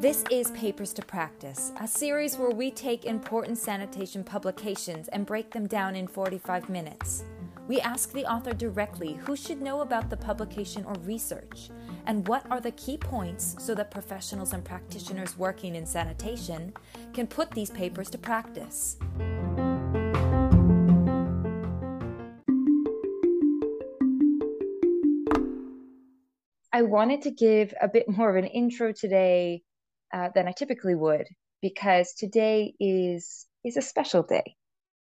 This is Papers to Practice, a series where we take important sanitation publications and break them down in 45 minutes. We ask the author directly who should know about the publication or research, and what are the key points so that professionals and practitioners working in sanitation can put these papers to practice. I wanted to give a bit more of an intro today uh, than I typically would because today is is a special day.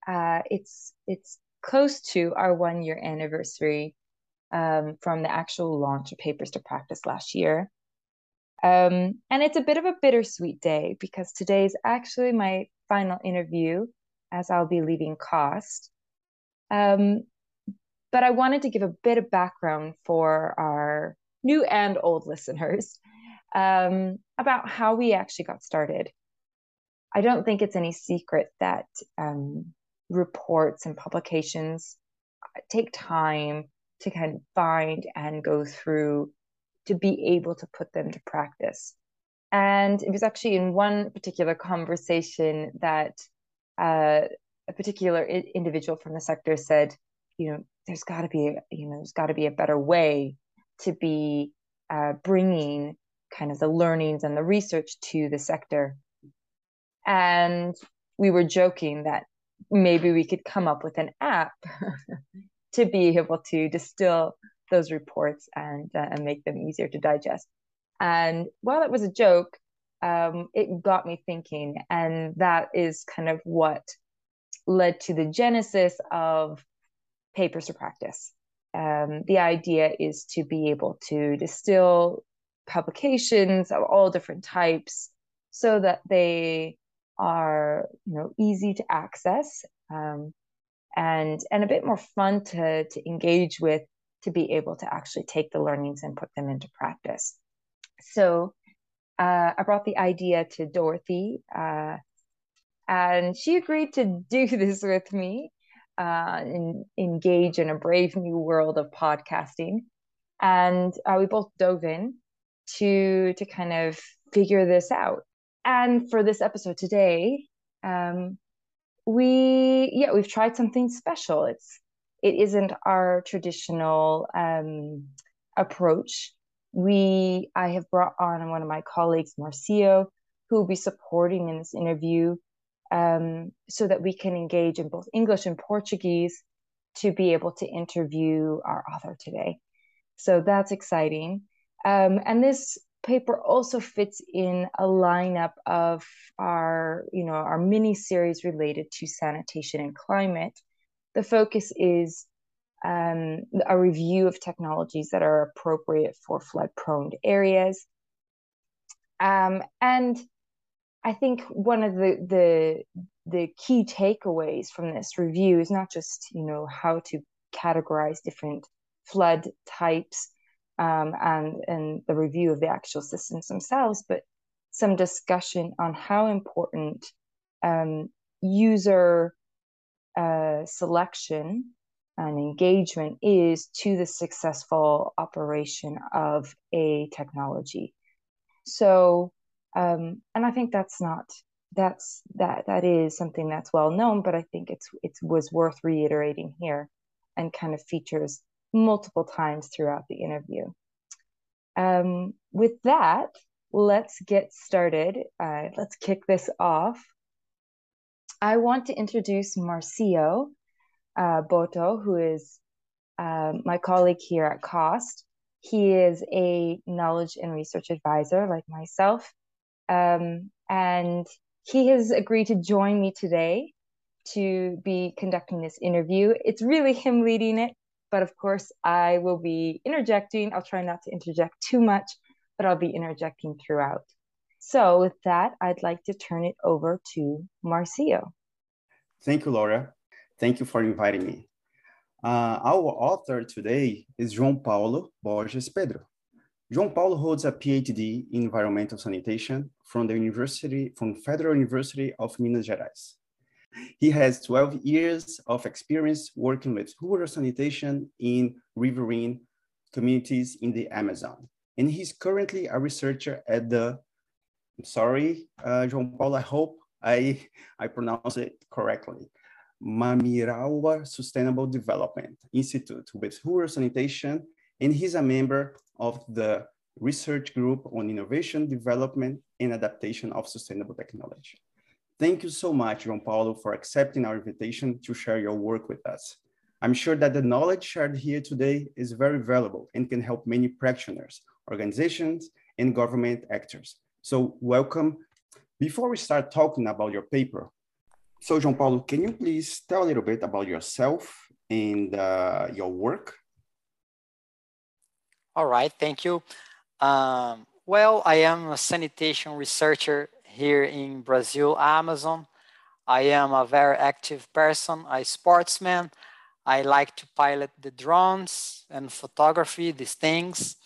Uh, it's it's close to our one year anniversary um, from the actual launch of Papers to Practice last year. Um, and it's a bit of a bittersweet day because today is actually my final interview as I'll be leaving CAWST. Um, but I wanted to give a bit of background for our new and old listeners um, about how we actually got started. I don't think it's any secret that um, reports and publications take time to kind of find and go through to be able to put them to practice. And it was actually in one particular conversation that uh, a particular I- individual from the sector said, you know, there's got to be, a, you know, there's got to be a better way to be uh, bringing kind of the learnings and the research to the sector. And we were joking that maybe we could come up with an app to be able to distill those reports and, uh, and make them easier to digest. And while it was a joke, um, it got me thinking. And that is kind of what led to the genesis of Papers to Practice. Um, the idea is to be able to distill publications of all different types so that they are you know easy to access um, and and a bit more fun to to engage with to be able to actually take the learnings and put them into practice. So uh, i brought the idea to dorothy uh, and she agreed to do this with me uh, and engage in a brave new world of podcasting. And uh, we both dove in to to kind of figure this out. And for this episode today, um, we yeah we've tried something special. It's it isn't our traditional um, approach. We I have brought on one of my colleagues, Marcio, who will be supporting in this interview, um, so that we can engage in both English and Portuguese to be able to interview our author today. So that's exciting. Um, and this paper also fits in a lineup of our, you know, our mini series related to sanitation and climate. The focus is um, a review of technologies that are appropriate for flood-prone areas. Um, and I think one of the the the key takeaways from this review is not just you know how to categorize different flood types um, and and the review of the actual systems themselves, but some discussion on how important um, user uh, selection and engagement is to the successful operation of a technology. So, um, and I think that's not that's that that is something that's well known, but I think it's it was worth reiterating here, and kind of features multiple times throughout the interview. Um, with that, let's get started. Uh, let's kick this off. I want to introduce Marcio uh, Botto, who is uh, my colleague here at CAWST. He is a knowledge and research advisor like myself. Um, and he has agreed to join me today to be conducting this interview. It's really him leading it, but of course, I will be interjecting. I'll try not to interject too much, but I'll be interjecting throughout. So, with that, I'd like to turn it over to Marcio. Thank you, Laura. Thank you for inviting me. Uh, our author today is João Paulo Borges Pedro. João Paulo holds a PhD in environmental sanitation from the University, from Federal University of Minas Gerais. He has 12 years of experience working with rural sanitation in riverine communities in the Amazon. And he's currently a researcher at the I'm sorry, uh, João Paulo, I hope I, I pronounce it correctly. Mamirauá Sustainable Development Institute with rural sanitation, and he's a member of the research group on innovation, development, and adaptation of sustainable technology. Thank you so much, João Paulo, for accepting our invitation to share your work with us. I'm sure that the knowledge shared here today is very valuable and can help many practitioners, organizations, and government actors. So welcome. Before we start talking about your paper, so João Paulo, can you please tell a little bit about yourself and uh, your work? All right, thank you. Um, well, I am a sanitation researcher here in Brazil, Amazon. I am a very active person, a sportsman. I like to pilot the drones and photography, these things.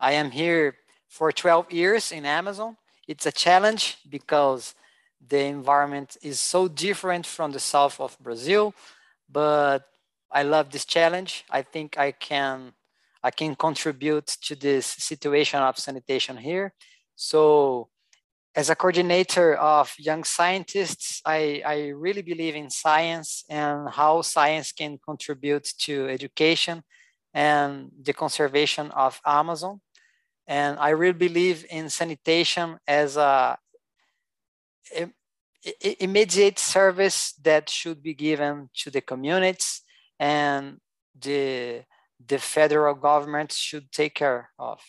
I am here for 12 years in Amazon. It's a challenge because the environment is so different from the south of Brazil, but I love this challenge. I think I can I can contribute to this situation of sanitation here. So as a coordinator of young scientists, I, I really believe in science and how science can contribute to education and the conservation of Amazon. And I really believe in sanitation as a, a immediate service that should be given to the communities and the the federal government should take care of.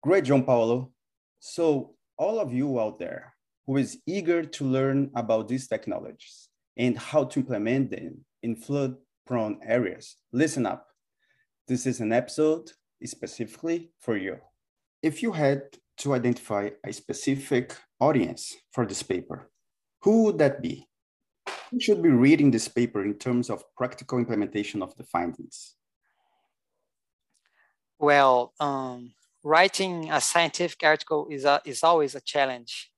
Great, João Paulo. So all of you out there who is eager to learn about these technologies and how to implement them in flood prone areas, listen up. This is an episode specifically for you. If you had to identify a specific audience for this paper, who would that be? Who should be reading this paper in terms of practical implementation of the findings? Well, um, writing a scientific article is, a, is always a challenge.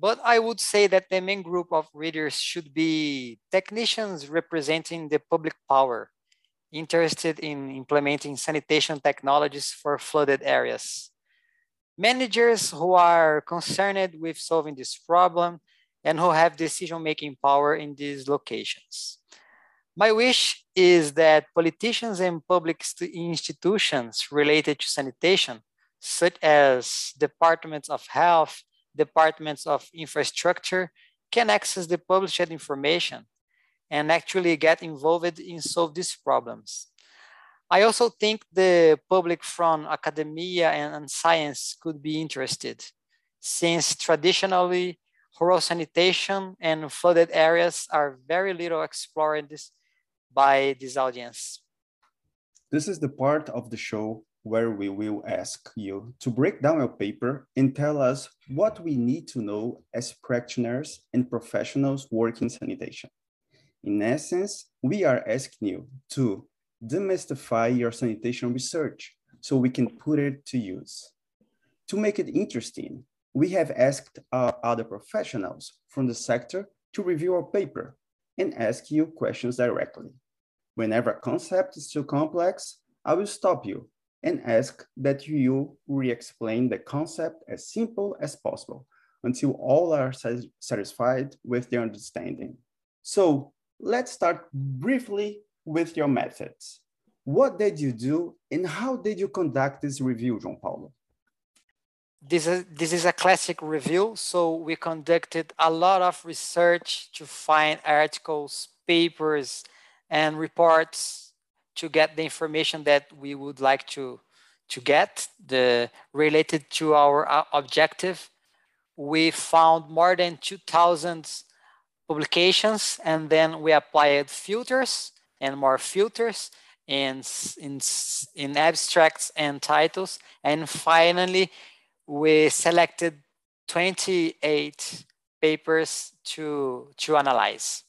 But I would say that the main group of readers should be technicians representing the public power, interested in implementing sanitation technologies for flooded areas. Managers who are concerned with solving this problem and who have decision-making power in these locations. My wish is that politicians and public institutions related to sanitation, such as departments of health, departments of infrastructure, can access the published information and actually get involved in solve these problems. I also think the public from academia and, and science could be interested, since traditionally rural sanitation and flooded areas are very little explored in this, by this audience. This is the part of the show where we will ask you to break down your paper and tell us what we need to know as practitioners and professionals working sanitation. In essence, we are asking you to demystify your sanitation research so we can put it to use. To make it interesting, we have asked our other professionals from the sector to review our paper and ask you questions directly. Whenever a concept is too complex, I will stop you and ask that you re-explain the concept as simple as possible until all are satisfied with their understanding. So let's start briefly with your methods. What did you do and how did you conduct this review, João Paulo? This is this is a classic review so we conducted a lot of research to find articles papers and reports to get the information that we would like to to get the related to our uh, objective. We found more than 2000 publications and then we applied filters and more filters in in in abstracts and titles. And finally we selected 28 papers to, to analyze.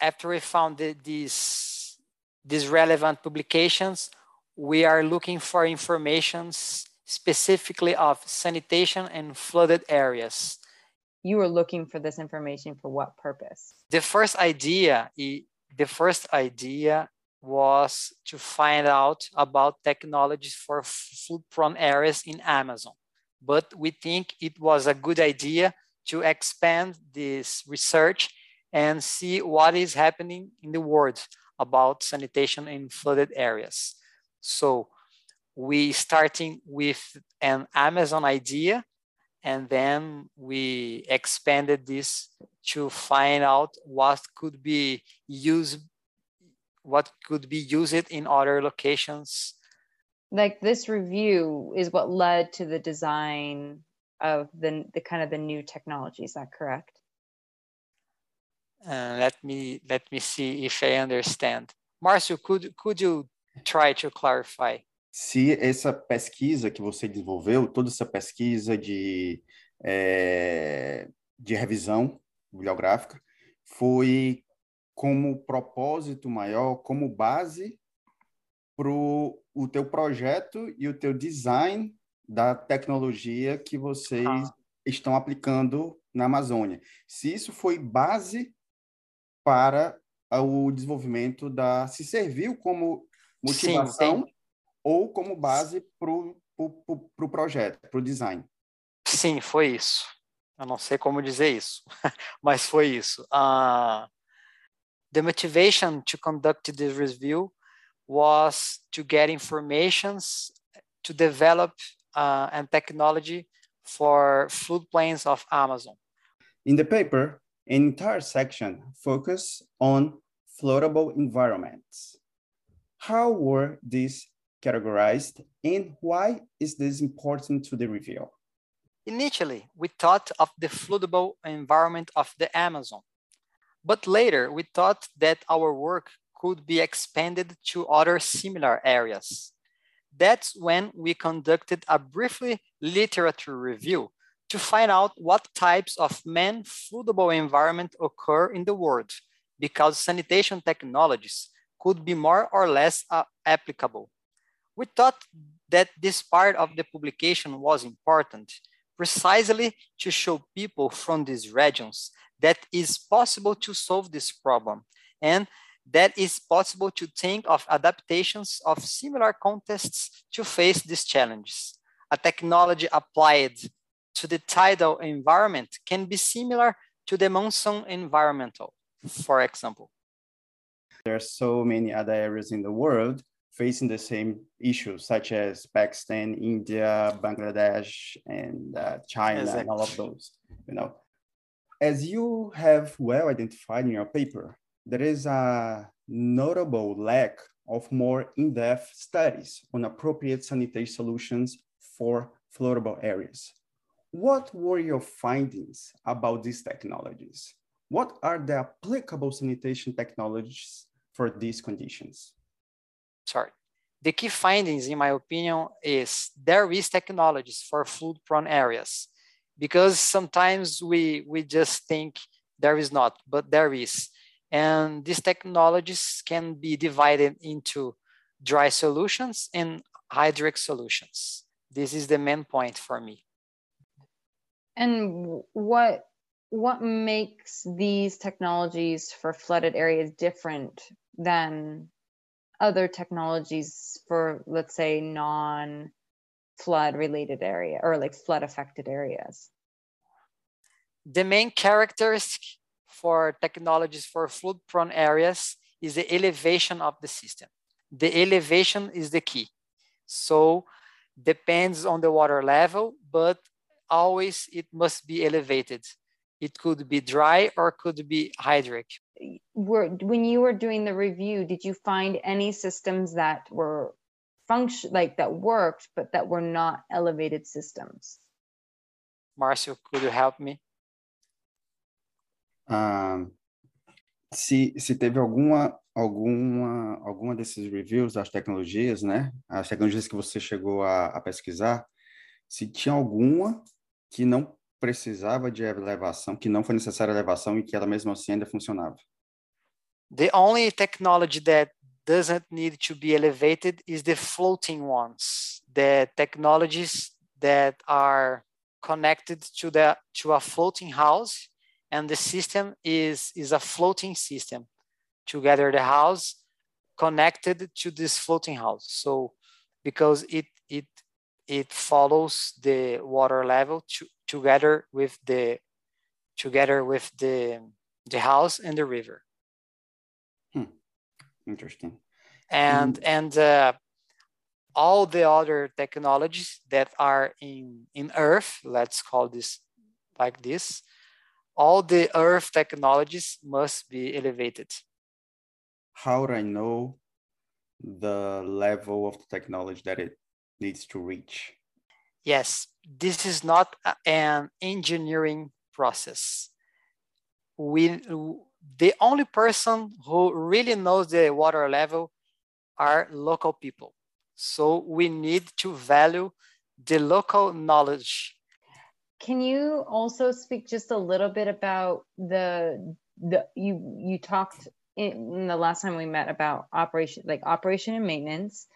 After we found the, these, these relevant publications, we are looking for information specifically of sanitation and flooded areas. You were looking for this information for what purpose? The first idea, the first idea was to find out about technologies for flood-prone areas in Amazon but we think it was a good idea to expand this research and see what is happening in the world about sanitation in flooded areas. So we starting with an Amazon idea and then we expanded this to find out what could be used what could be used in other locations like this review is what led to the design of the, the kind of the new technology is that correct? Uh, let me let me see if i understand. Marcio could could you try to clarify? Se essa pesquisa que você desenvolveu toda essa pesquisa de é, de revisão bibliográfica foi como propósito maior, como base para o teu projeto e o teu design da tecnologia que vocês ah. estão aplicando na Amazônia. Se isso foi base para o desenvolvimento da... Se serviu como motivação sim, ou como base para o pro, pro projeto, para o design. Sim, foi isso. Eu não sei como dizer isso, mas foi isso. Uh, the motivation to conduct this review was to get informations to develop uh, and technology for floodplains of Amazon. In the paper, an entire section focused on floodable environments. How were these categorized and why is this important to the review? Initially, we thought of the floodable environment of the Amazon, but later we thought that our work could be expanded to other similar areas. That's when we conducted a briefly literature review to find out what types of man-floodable environment occur in the world, because sanitation technologies could be more or less uh, applicable. We thought that this part of the publication was important precisely to show people from these regions that is possible to solve this problem and that is possible to think of adaptations of similar contests to face these challenges. A technology applied to the tidal environment can be similar to the monsoon environmental, for example. There are so many other areas in the world facing the same issues, such as Pakistan, India, Bangladesh, and uh, China, exactly. and all of those. You know, as you have well identified in your paper, there is a notable lack of more in-depth studies on appropriate sanitation solutions for floodable areas. What were your findings about these technologies? What are the applicable sanitation technologies for these conditions? sorry. The key findings, in my opinion, is there is technologies for flood-prone areas because sometimes we, we just think there is not, but there is. And these technologies can be divided into dry solutions and hydric solutions. This is the main point for me. And what what makes these technologies for flooded areas different than other technologies for let's say non flood related area or like flood affected areas the main characteristic for technologies for flood prone areas is the elevation of the system. The elevation is the key. So depends on the water level but always it must be elevated. It could be dry or could be hydric. Were when you were doing the review did you find any systems that were function like that worked but that were not elevated systems? Marcio could you help me um, se, se teve alguma alguma alguma desses reviews das tecnologias né as tecnologias que você chegou a, a pesquisar se tinha alguma que não precisava de elevação, que não foi necessária elevação e que ela mesmo assim ainda funcionava. The only technology that doesn't need to be elevated is the floating ones, the technologies that are connected to the to a floating house and the system is is a floating system together the house connected to this floating house so because it it it follows the water level to, together with the together with the the house and the river. Hmm. Interesting. And mm. and uh, all the other technologies that are in in Earth, let's call this like this, all the Earth technologies must be elevated. How would I know the level of the technology that it needs to reach? Yes, this is not an engineering process. We, the only person who really knows the water level are local people. So we need to value the local knowledge. Can you also speak just a little bit about the the you you talked in the last time we met about operation like operation and maintenance,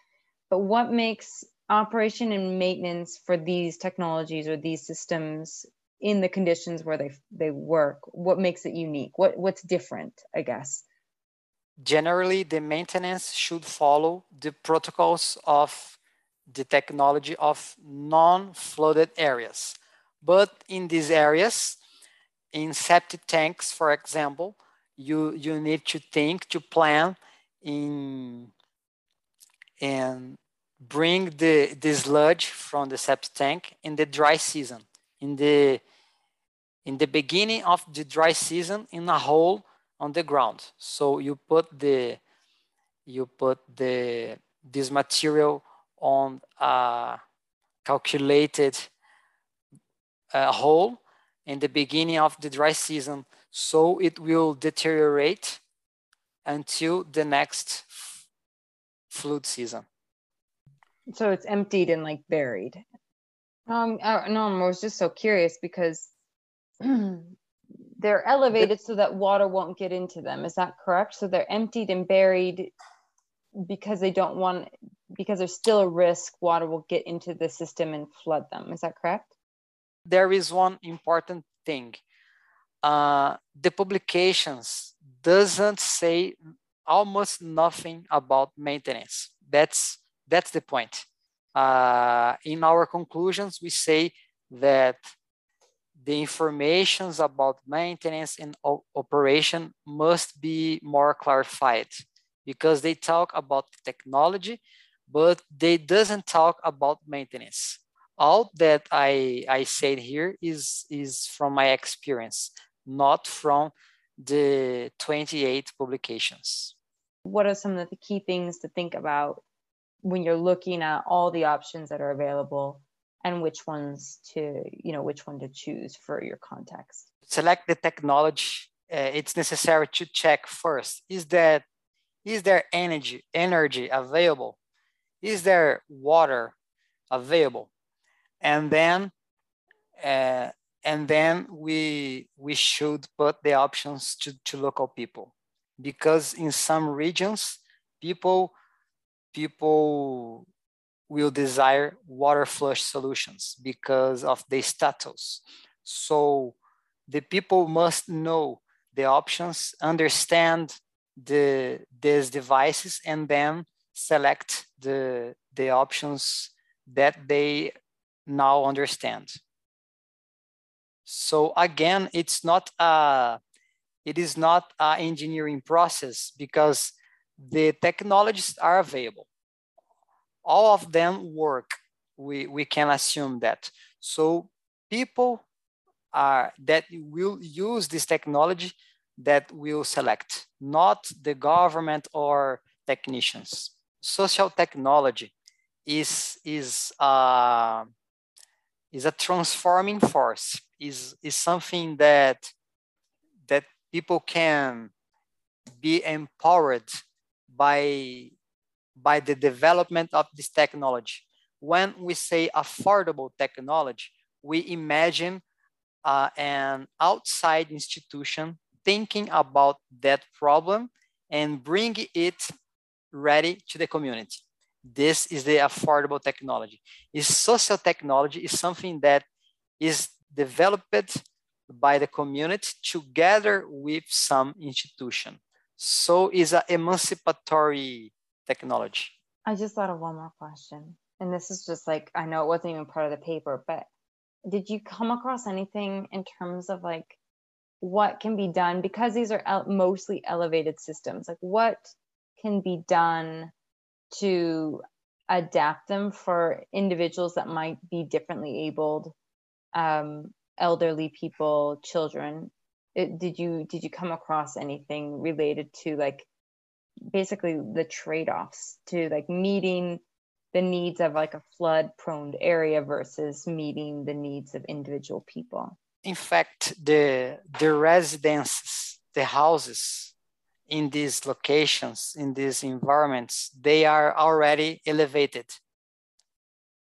but what makes operation and maintenance for these technologies or these systems in the conditions where they they work what makes it unique? What what's different i guess? Generally the maintenance should follow the protocols of the technology of non-flooded areas but in these areas in septic tanks for example you you need to think to plan in and bring the the sludge from the septic tank in the dry season in the in the beginning of the dry season in a hole on the ground. So you put the you put the this material on a calculated uh, hole in the beginning of the dry season so it will deteriorate until the next flood season so it's emptied and like buried um uh, no i was just so curious because they're elevated so that water won't get into them. Is that correct? So they're emptied and buried because they don't want because there's still a risk water will get into the system and flood them. Is that correct? There is one important thing. Uh, the publications doesn't say almost nothing about maintenance. That's that's the point. Uh, in our conclusions, we say that the informations about maintenance and operation must be more clarified because they talk about technology, but they doesn't talk about maintenance. All that I, I said here is, is from my experience, not from the 28 publications. What are some of the key things to think about when you're looking at all the options that are available and which ones to you know which one to choose for your context? Select the technology uh, it's necessary to check first. Is that is there energy energy available? Is there water available and then uh, and then we we should put the options to, to local people because in some regions people people will desire water flush solutions because of the status. So the people must know the options, understand the these devices, and then select the, the options that they now understand. So again, it's not a, it is not an engineering process because the technologies are available all of them work. We, we can assume that. So people are that will use this technology that will select, not the government or technicians. Social technology is, is, uh, is a transforming force, is, is something that, that people can be empowered by by the development of this technology. When we say affordable technology, we imagine uh, an outside institution thinking about that problem and bring it ready to the community. This is the affordable technology. Is social technology is something that is developed by the community together with some institution. So is an emancipatory technology. I just thought of one more question. and this is just like I know it wasn't even part of the paper, but did you come across anything in terms of like what can be done because these are mostly elevated systems? Like what can be done to adapt them for individuals that might be differently abled, um, elderly people, children? It, did you did you come across anything related to like basically the trade-offs to like meeting the needs of like a flood prone area versus meeting the needs of individual people in fact the the residences the houses in these locations in these environments they are already elevated.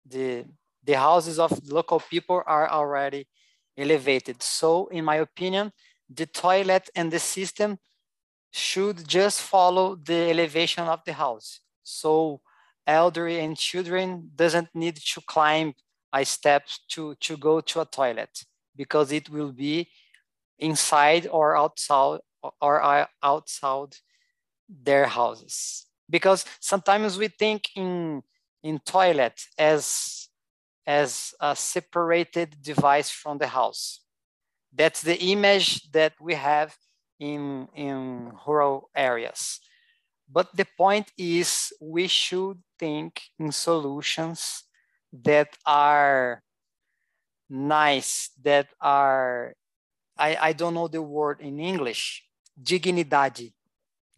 The the houses of local people are already elevated. So in my opinion the toilet and the system should just follow the elevation of the house. So elderly and children doesn't need to climb a step to, to go to a toilet because it will be inside or outside or are outside their houses. Because sometimes we think in, in toilet as, as a separated device from the house. That's the image that we have in, in rural areas. But the point is we should think in solutions that are nice, that are, I, I don't know the word in English, dignidade.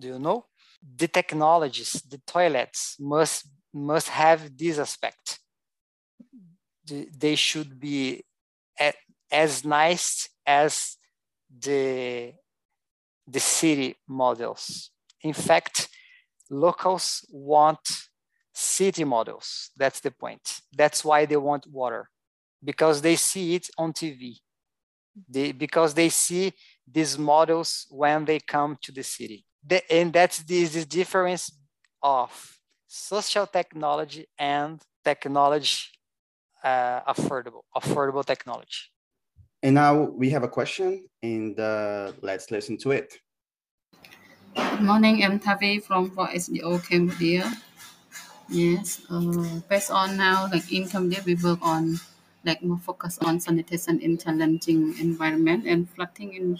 Do you know? The technologies, the toilets must must have this aspect. They should be as nice as the the city models. In fact, locals want city models. That's the point. That's why they want water because they see it on TV. They, because they see these models when they come to the city. The, and that's this, the difference of social technology and technology uh, affordable, affordable technology. And now we have a question and uh, let's listen to it. Good morning, I'm Tavi from for SDO Cambodia. Yes, uh, based on now, like in Cambodia, we work on like more focus on sanitation in challenging environment and flooding in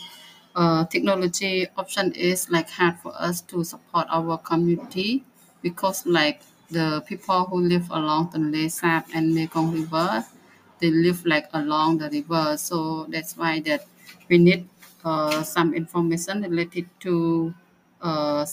uh, technology option is like hard for us to support our community because like the people who live along the Sap and Mekong River, they live like along the river. So that's why that we need uh, some information related to uh,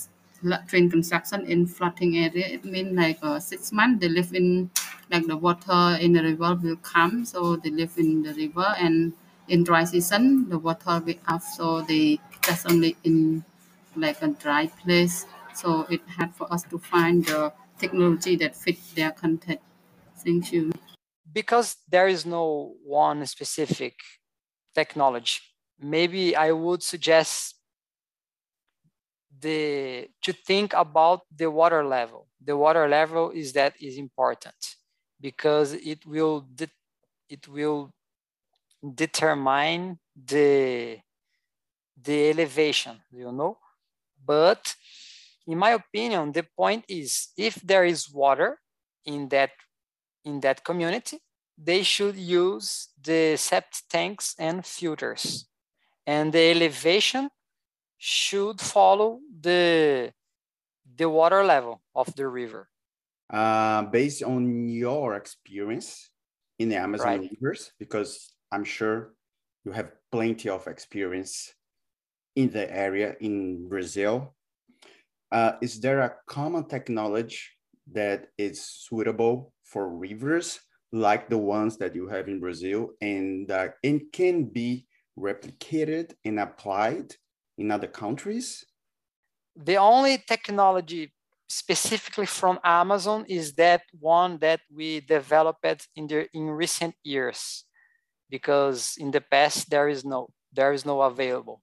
train construction in flooding area. It means like uh, six months they live in like the water in the river will come, so they live in the river and in dry season the water will up, so they just only in like a dry place. So it hard for us to find the technology that fit their content. Thank you. Because there is no one specific technology, maybe I would suggest the to think about the water level. The water level is that is important because it will it will determine the the elevation, you know. But in my opinion, the point is if there is water in that in that community, they should use the septic tanks and filters. And the elevation should follow the the water level of the river. Uh, based on your experience in the Amazon right. rivers, because I'm sure you have plenty of experience in the area in Brazil. Uh, is there a common technology that is suitable for rivers like the ones that you have in Brazil and, uh, and can be replicated and applied in other countries? The only technology specifically from Amazon is that one that we developed in the in recent years because in the past there is no there is no available.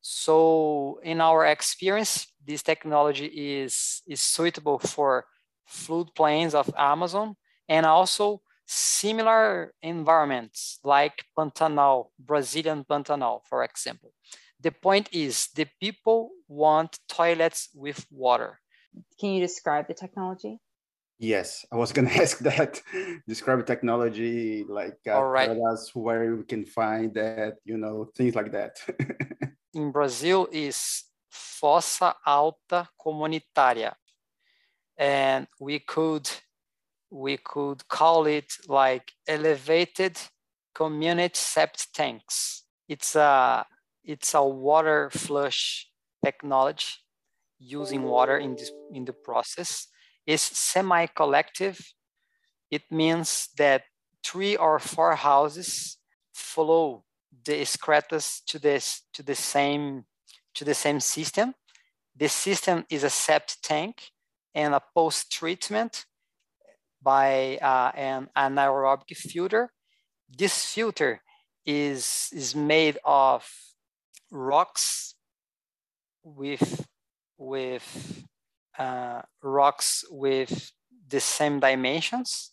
So in our experience, this technology is is suitable for floodplains of Amazon and also similar environments like Pantanal, Brazilian Pantanal, for example. The point is the people want toilets with water. Can you describe the technology? Yes, I was going to ask that. Describe technology, like uh, All right. tell us where we can find that, you know, things like that. in Brazil is fossa alta comunitária. And we could we could call it like elevated community septic tanks. It's a it's a water flush technology using water in this in the process. is semi-collective. It means that three or four houses follow the excretas to this to the same to the same system. The system is a septic tank and a post treatment by uh, an anaerobic filter. This filter is is made of rocks with with uh, rocks with the same dimensions,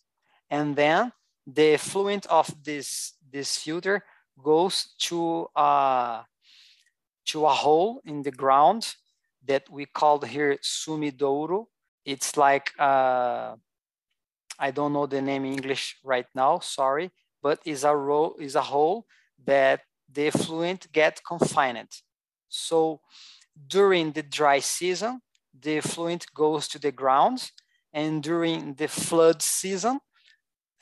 and then the effluent of this this filter goes to uh, to a hole in the ground that we called here sumidouro. It's like uh, I don't know the name in English right now, sorry, but is a row is a hole that the effluent get confined. So during the dry season, the effluent goes to the ground, and during the flood season,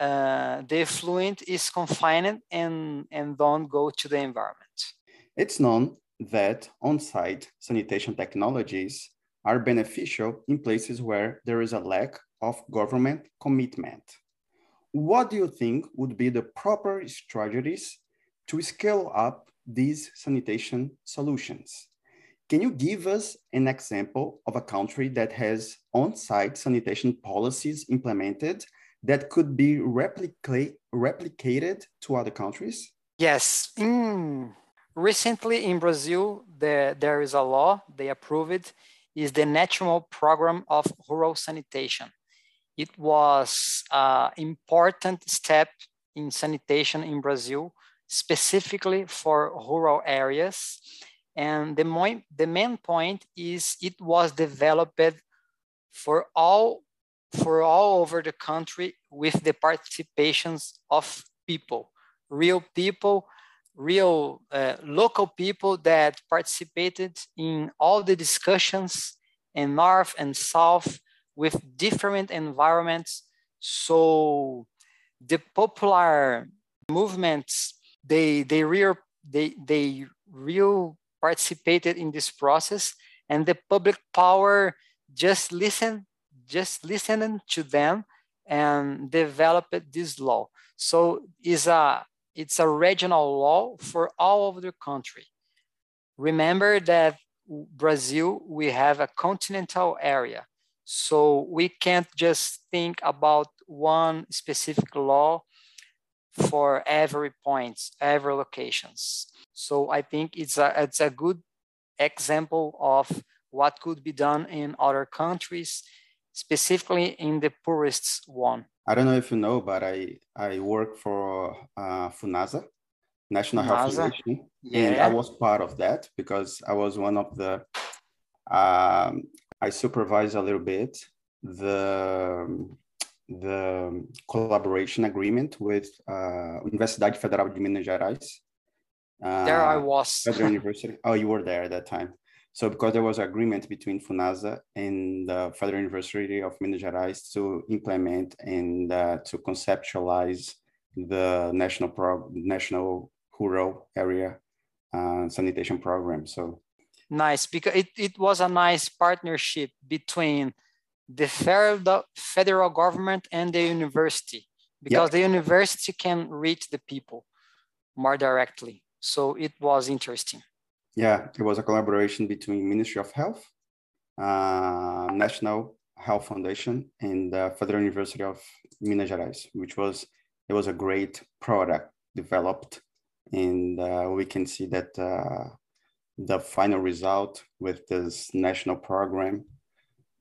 uh, the effluent is confined and, and don't go to the environment. It's known that on-site sanitation technologies are beneficial in places where there is a lack of government commitment. What do you think would be the proper strategies to scale up these sanitation solutions? Can you give us an example of a country that has on-site sanitation policies implemented that could be replicate, replicated to other countries? Yes. Mm. Recently in Brazil, the, there is a law, they approved it, is the National Program of Rural Sanitation. It was an important step in sanitation in Brazil, specifically for rural areas. And the, mo- the main point is it was developed for all for all over the country with the participations of people, real people, real uh, local people that participated in all the discussions in north and south with different environments. So the popular movements, they they real they they real participated in this process, and the public power just listened just listening to them and developed this law. So it's a it's a regional law for all of the country. Remember that Brazil we have a continental area. So we can't just think about one specific law for every point, every locations. So I think it's a it's a good example of what could be done in other countries, specifically in the poorest one. I don't know if you know, but I I work for uh, FUNASA, National Health Foundation, yeah. and I was part of that because I was one of the um, I supervise a little bit the the collaboration agreement with uh, Universidade Federal de Minas Gerais. Uh, there I was. Federal University. Oh, you were there at that time. So because there was an agreement between FUNASA and the Federal University of Minas Gerais to implement and uh, to conceptualize the national pro- national rural area uh, sanitation program. So nice because it, it was a nice partnership between the federal, government and the university because yep. the university can reach the people more directly. So it was interesting. Yeah, it was a collaboration between Ministry of Health, uh, National Health Foundation, and the Federal University of Minas Gerais, which was it was a great product developed, and uh, we can see that uh, the final result with this national program.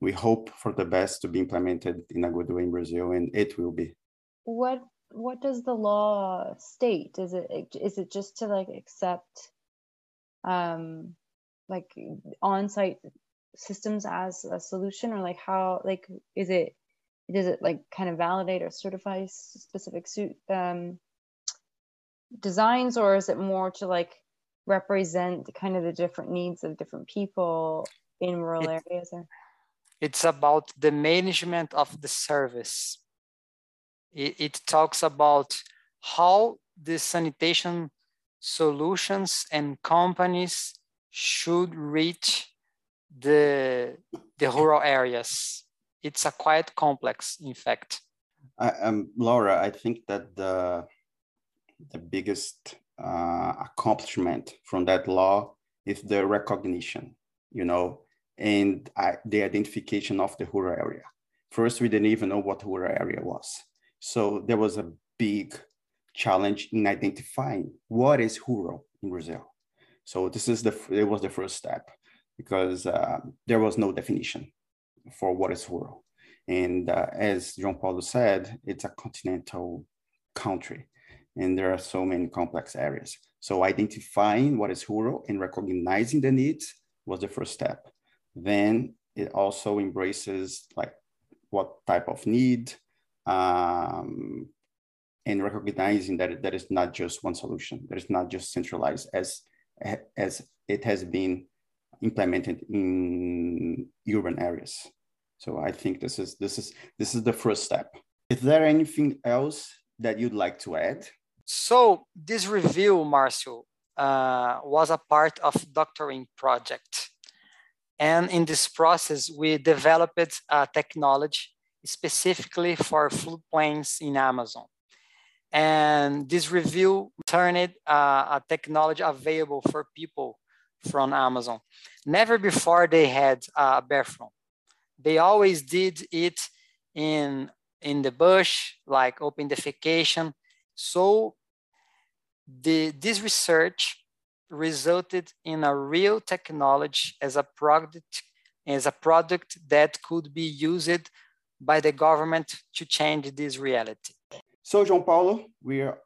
We hope for the best to be implemented in a good way in Brazil, and it will be. What What does the law state? Is it is it just to like accept um, like on-site systems as a solution or like how like is it does it like kind of validate or certify specific suit um, designs or is it more to like represent kind of the different needs of different people in rural it, areas or? It's about the management of the service. It, it talks about how the sanitation solutions and companies should reach the the rural areas. It's a quite complex in fact. I, um, laura i think that the the biggest uh, accomplishment from that law is the recognition, you know, and I, the identification of the rural area. First, we didn't even know what rural area was. So there was a big challenge in identifying what is rural in Brazil. So this is the, it was the first step because uh, there was no definition for what is rural. And uh, as João Paulo said, it's a continental country and there are so many complex areas. So identifying what is rural and recognizing the needs was the first step. Then it also embraces like what type of need um, and recognizing that there is not just one solution. There is not just centralized as, as it has been implemented in urban areas. So I think this is, this is, this is the first step. Is there anything else that you'd like to add? So this review, Marcio, uh, was a part of doctoring project. And in this process, we developed a technology specifically for floodplains in Amazon. And this review turned uh, a technology available for people from Amazon. Never before they had a bathroom. They always did it in, in the bush, like open defecation. So the, this research resulted in a real technology as a product as a product that could be used by the government to change this reality. So, João Paulo, we are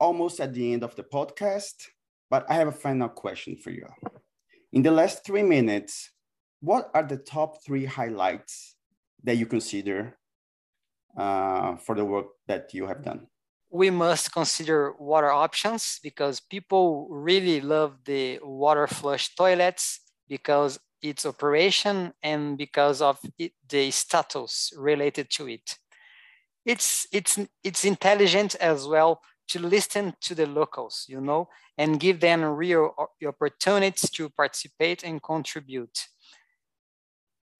almost at the end of the podcast, but I have a final question for you. In the last three minutes, what are the top three highlights that you consider uh, for the work that you have done? We must consider water options because people really love the water flush toilets because its operation and because of it, the status related to it. It's, it's, it's intelligent as well to listen to the locals, you know, and give them real opportunities to participate and contribute.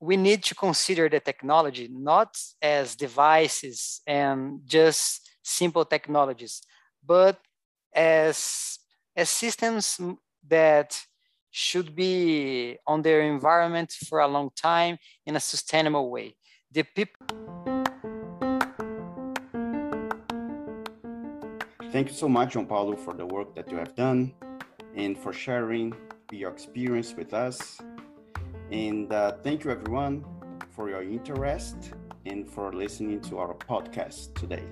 We need to consider the technology not as devices and just simple technologies, but as, as systems that should be on their environment for a long time in a sustainable way. The people. Thank you so much, João Paulo, for the work that you have done and for sharing your experience with us. And uh, thank you, everyone, for your interest and for listening to our podcast today.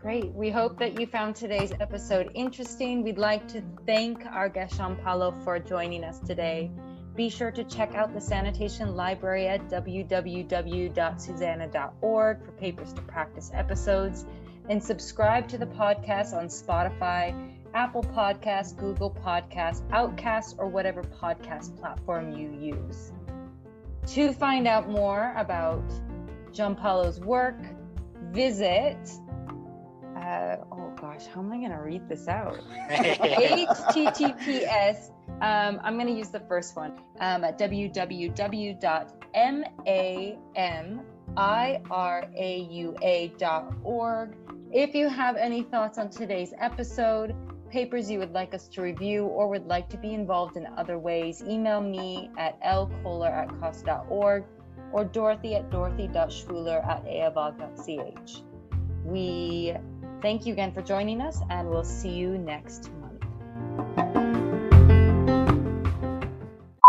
Great. We hope that you found today's episode interesting. We'd like to thank our guest João Paulo for joining us today. Be sure to check out the sanitation library at www.susana.org for papers to practice episodes and subscribe to the podcast on Spotify, Apple Podcasts, Google Podcasts, Outcast, or whatever podcast platform you use. To find out more about João Paulo's work, visit uh, oh gosh, how am I going to read this out? HTTPS. Um, I'm going to use the first one um, at www.mamiraua.org. If you have any thoughts on today's episode, papers you would like us to review, or would like to be involved in other ways, email me at lkohler at cawst.org or dorothy at dorothy.spuhler at eawag.ch. We Thank you again for joining us, and we'll see you next month.